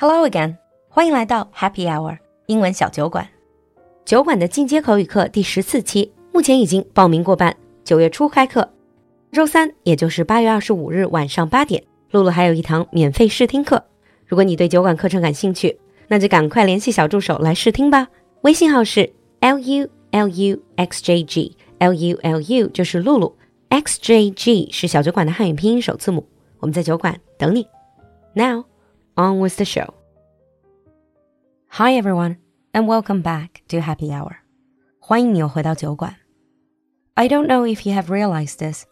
Hello again，欢迎来到 Happy Hour 英文小酒馆。酒馆的进阶口语课第十四期，目前已经报名过半，九月初开课。周三，也就是八月二十五日晚上八点，露露还有一堂免费试听课。如果你对酒馆课程感兴趣，那就赶快联系小助手来试听吧。微信号是 l u l u x j g l u l u，就是露露，x j g 是小酒馆的汉语拼音首字母。我们在酒馆等你。Now on with the show. Hi everyone, and welcome back to Happy Hour. 欢迎你又回到酒馆。I don't know if you have realized this.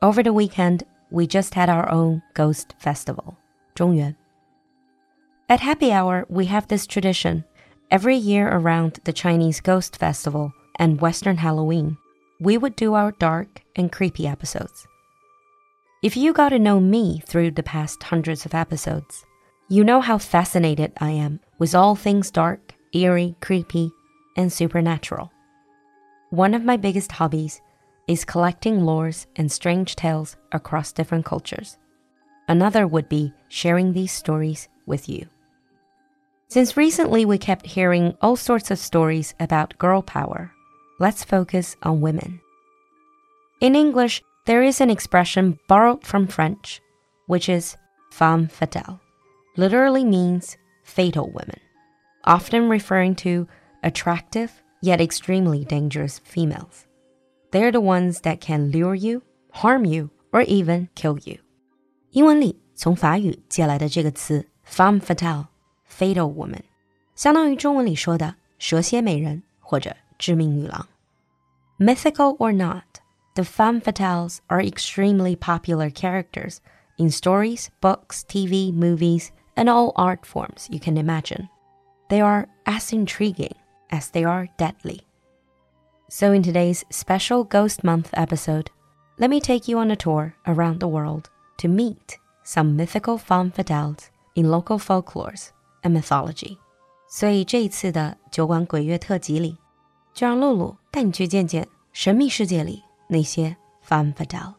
Over the weekend, we just had our own ghost festival. 中原。At Happy Hour, we have this tradition. Every year around the Chinese Ghost Festival and Western Halloween, we would do our dark and creepy episodes. If you got to know me through the past hundreds of episodes, you know how fascinated I am with all things dark, eerie, creepy, and supernatural. One of my biggest hobbies is collecting lores and strange tales across different cultures. Another would be sharing these stories with you. Since recently we kept hearing all sorts of stories about girl power, let's focus on women. In English, there is an expression borrowed from French, which is femme fatale, literally means fatal women, often referring to attractive yet extremely dangerous females. They're the ones that can lure you, harm you, or even kill you. 英文里从法语借来的这个词 femme fatale fatal woman，相当于中文里说的蛇蝎美人或者致命女郎。Mythical or not, the femme fatales are extremely popular characters in stories, books, TV, movies, and all art forms you can imagine. They are as intriguing as they are deadly. So, in today's special Ghost Month episode, let me take you on a tour around the world to meet some mythical femme fatales in local folklores and mythology. 所以这一次的酒馆鬼月特辑里，就让璐璐带你去见见神秘世界里那些 femme fatale。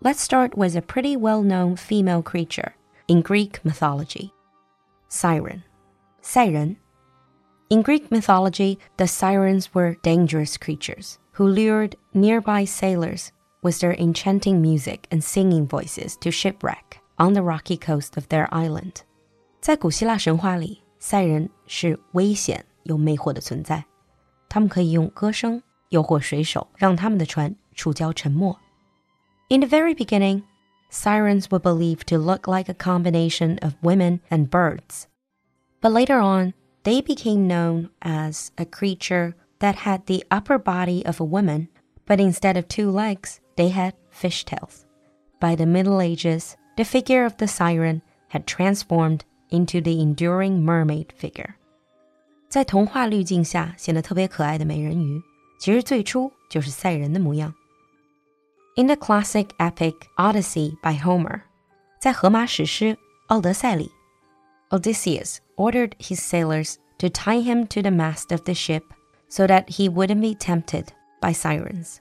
Let's start with a pretty well-known female creature in Greek mythology. Siren. Siren. In Greek mythology, the sirens were dangerous creatures who lured nearby sailors with their enchanting music and singing voices to shipwreck on the rocky coast of their island. 在古希腊神话里，塞壬是危险又魅惑的存在，他们可以用歌声诱惑水手，让他们的船触礁沉没。In the very beginning, sirens were believed to look like a combination of women and birds. But later on, they became known as a creature that had the upper body of a woman, but instead of two legs, they had fishtails. By the Middle Ages, the figure of the siren had transformed into the enduring mermaid figure. 在童话滤镜下显得特别可爱的美人鱼，其实最初就是塞壬的模样。in the classic epic Odyssey by Homer. 在荷马史诗《奥德赛》里，Odysseus ordered his sailors to tie him to the mast of the ship so that he wouldn't be tempted by sirens.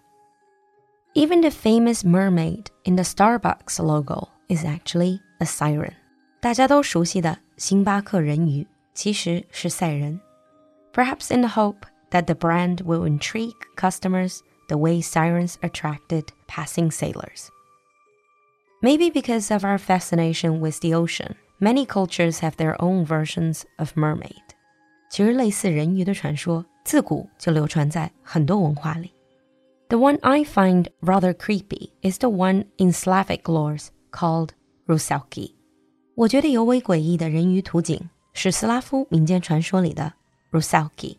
Even the famous mermaid in the Starbucks logo is actually a siren. 大家都熟悉的星巴克人鱼其实是塞壬。Perhaps in the hope that the brand will intrigue customers the way sirens attracted passing sailors. Maybe because of our fascination with the ocean, many cultures have their own versions of mermaid. 其实类似人鱼的传说，自古就流传在很多文化里。The one I find rather creepy is the one in Slavic lores called Rusalki. 我觉得尤为诡异的人鱼图景是斯拉夫民间传说里的 Rusalki。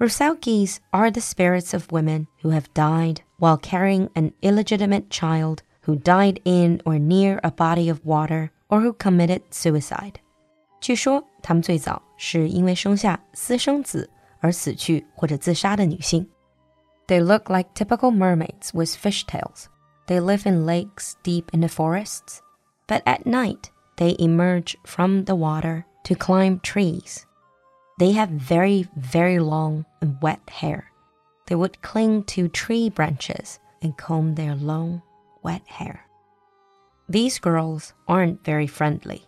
Rusalkis are the spirits of women who have died while carrying an illegitimate child who died in or near a body of water or who committed suicide. 据说他们最早是因为生下私生子而死去或者自杀的女性。They look like typical mermaids with fishtails. They live in lakes deep in the forests, but at night they emerge from the water to climb trees. they have very, very long and wet hair. They would cling to tree branches and comb their long, wet hair. These girls aren't very friendly.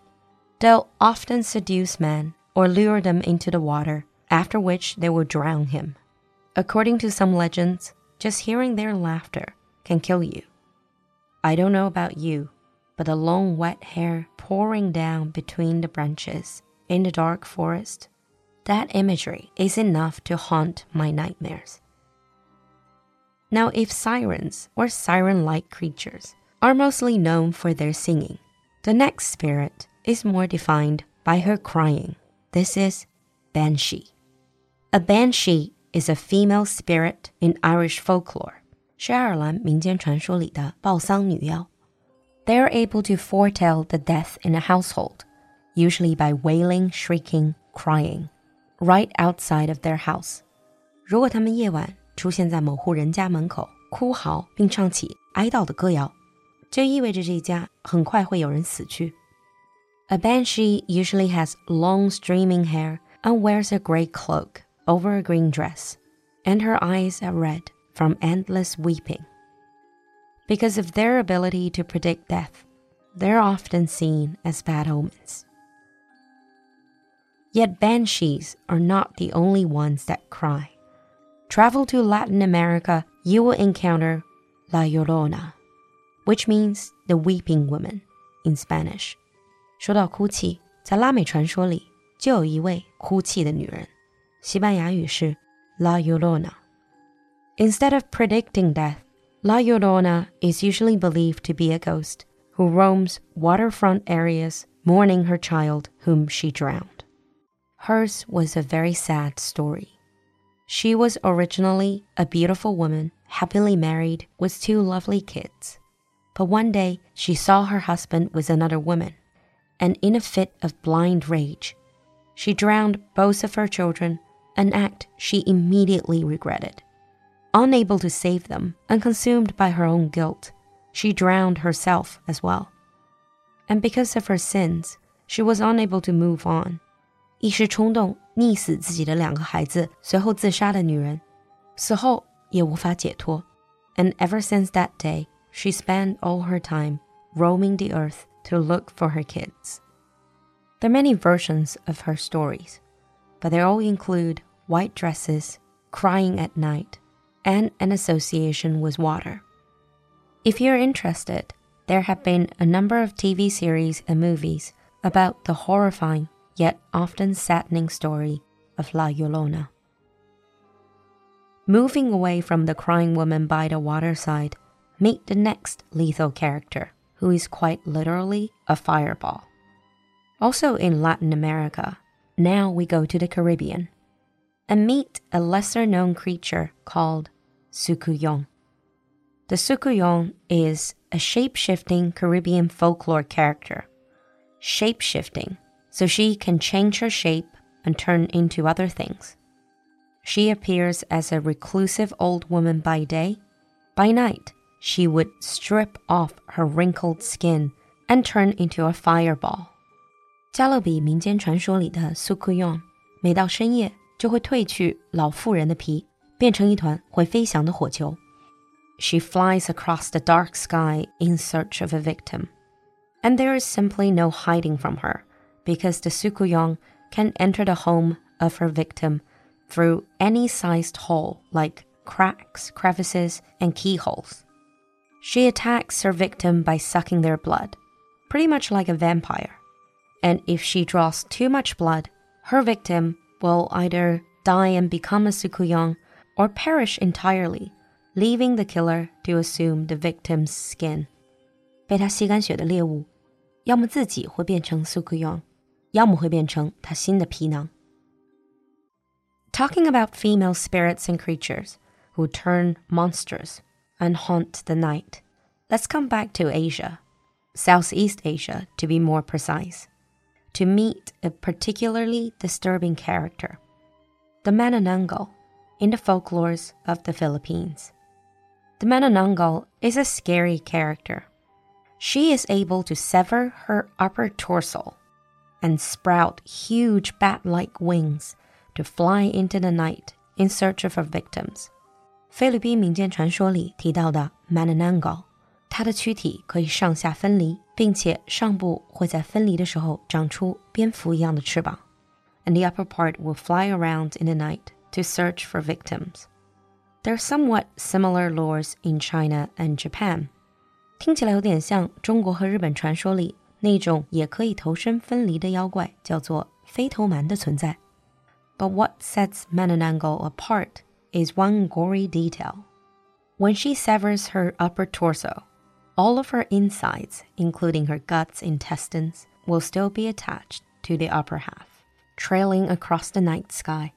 They'll often seduce men or lure them into the water, after which they will drown him. According to some legends, just hearing their laughter can kill you. I don't know about you, but the long wet hair pouring down between the branches in the dark forest, that imagery is enough to haunt my nightmares. Now, if sirens or siren like creatures are mostly known for their singing, the next spirit is more defined by her crying. This is Banshee. A Banshee is a female spirit in Irish folklore. 是爱尔兰民间传说里的报丧女妖。They are able to foretell the death in a household, usually by wailing, shrieking, crying, right outside of their house. 如果他们夜晚出现在某户人家门口，哭嚎并唱起哀悼的歌谣，就意味着这一家很快会有人死去。A banshee usually has long streaming hair and wears a gray cloak over a green dress, and her eyes are red from endless weeping. Because of their ability to predict death, they're often seen as bad omens. Yet banshees are not the only ones that cry. Travel to Latin America, you will encounter La Llorona, which means the weeping woman in Spanish. 说到哭泣，在拉美传说里就有一位哭泣的女人，西班牙语是 La Llorona。Instead of predicting death, La Llorona is usually believed to be a ghost who roams waterfront areas mourning her child whom she drowned. Hers was a very sad story. She was originally a beautiful woman, happily married with two lovely kids. But one day she saw her husband with another woman, and in a fit of blind rage, she drowned both of her children, an act she immediately regretted. Unable to save them and consumed by her own guilt, she drowned herself as well. And because of her sins, she was unable to move on. 一时冲动溺死自己的两个孩子，随后自杀的女人，死后也无法解脱。And ever since that day, she spent all her time roaming the earth to look for her kids. There are many versions of her stories, but they all include white dresses, crying at night, and an association with water. If you're interested, there have been a number of TV series and movies about the horrifying yet often saddening story of La Llorona. Moving away from the crying woman by the waterside, meet the next lethal character, who is quite literally a fireball. Also in Latin America, now we go to the Caribbean and meet a lesser known creature called Soucouyant. The Soucouyant is a shape shifting Caribbean folklore character. Shape shifting, so she can change her shape and turn into other things. She appears as a reclusive old woman by day. By night, she would strip off her wrinkled skin and turn into a fireball. 加勒比民间传说里的 Sukuyon，每到深夜就会褪去老妇人的皮，变成一团会飞翔的火球。She flies across the dark sky in search of a victim. And there is simply no hiding from her, because the soucouyant can enter the home of her victim through any sized hole like cracks, crevices, and keyholes. She attacks her victim by sucking their blood, pretty much like a vampire. And if she draws too much blood, her victim will either die and become a soucouyant or perish entirely, leaving the killer to assume the victim's skin. 被他吸干血的猎物，要么自己会变成 soucouyant，要么会变成他新的皮囊。Talking about female spirits and creatures who turn monsters and haunt the night, let's come back to Asia, Southeast Asia to be more precise, to meet a particularly disturbing character, the Manananggal in the folklores of the Philippines. The Manananggal is a scary character. She is able to sever her upper torso and sprout huge bat like wings to fly into the night in search of her victims. 菲律宾民间传说里提到的 Manananggal 它的躯体可以上下分离，并且上部会在分离的时候长出蝙蝠一样的翅膀。And the upper part will fly around in the night to search for victims. There are somewhat similar lores in China and Japan. 听起来有点像中国和日本传说里 那种也可以头身分离的妖怪叫做飞头蛮的存在。But what sets Manananggal apart is one gory detail. When she severs her upper torso, all of her insides, including her guts, intestines, will still be attached to the upper half, trailing across the night sky.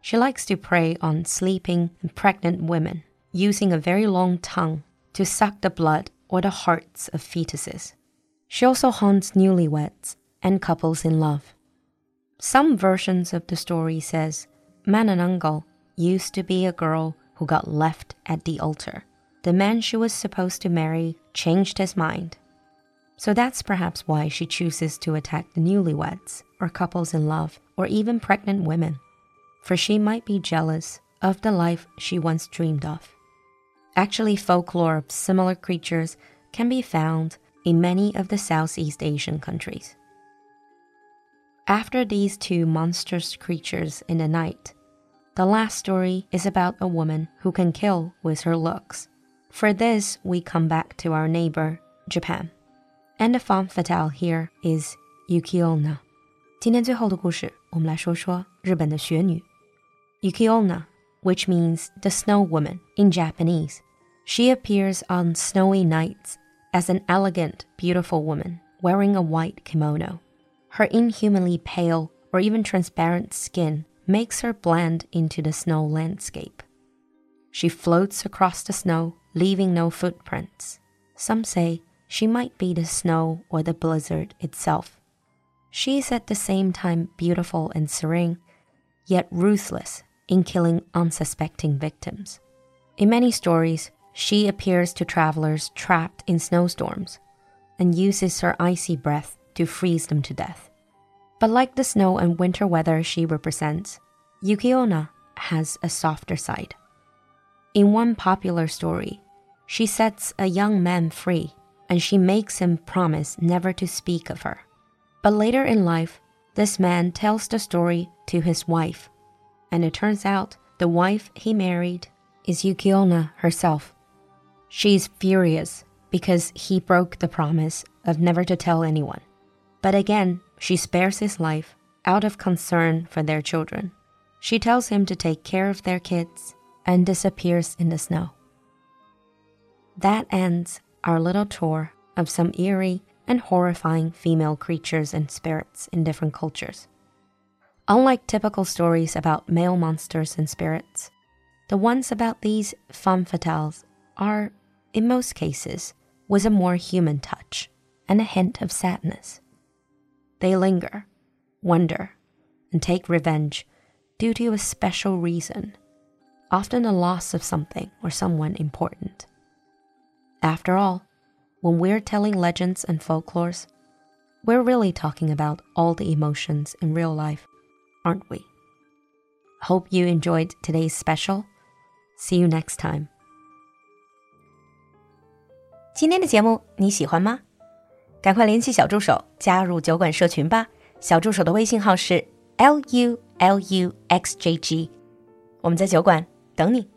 She likes to prey on sleeping and pregnant women, using a very long tongue to suck the blood or the hearts of fetuses. She also haunts newlyweds and couples in love. Some versions of the story says Manananggal used to be a girl who got left at the altar the man she was supposed to marry changed his mind. So that's perhaps why she chooses to attack the newlyweds, or couples in love, or even pregnant women. For she might be jealous of the life she once dreamed of. Actually, folklore of similar creatures can be found in many of the Southeast Asian countries. After these two monstrous creatures in the night, the last story is about a woman who can kill with her looks. For this, we come back to our neighbor, Japan. And the femme fatale here is Yuki-onna. 今天最后的故事，我们来说说日本的雪女 Yuki-onna, which means the snow woman in Japanese. She appears on snowy nights as an elegant, beautiful woman wearing a white kimono. Her inhumanly pale or even transparent skin makes her blend into the snow landscape. She floats across the snow leaving no footprints. Some say she might be the snow or the blizzard itself. She is at the same time beautiful and serene, yet ruthless in killing unsuspecting victims. In many stories, she appears to travelers trapped in snowstorms and uses her icy breath to freeze them to death. But like the snow and winter weather she represents, Yuki-onna has a softer side. In one popular story, she sets a young man free and she makes him promise never to speak of her. But later in life, this man tells the story to his wife, and it turns out the wife he married is Yuki-onna herself. She's furious because he broke the promise of never to tell anyone. But again, she spares his life out of concern for their children. She tells him to take care of their kids and disappears in the snow. That ends our little tour of some eerie and horrifying female creatures and spirits in different cultures. Unlike typical stories about male monsters and spirits, the ones about these femme fatales are, in most cases, was a more human touch and a hint of sadness. They linger, wonder, and take revenge due to a special reason, often a loss of something or someone important. After all, when we're telling legends and folklores, we're really talking about all the emotions in real life, aren't we? Hope you enjoyed today's special. See you next time. 今天的节目你喜欢吗？赶快联系小助手加入酒馆社群吧。小助手的微信号是 l u l u x j g，我们在酒馆等你。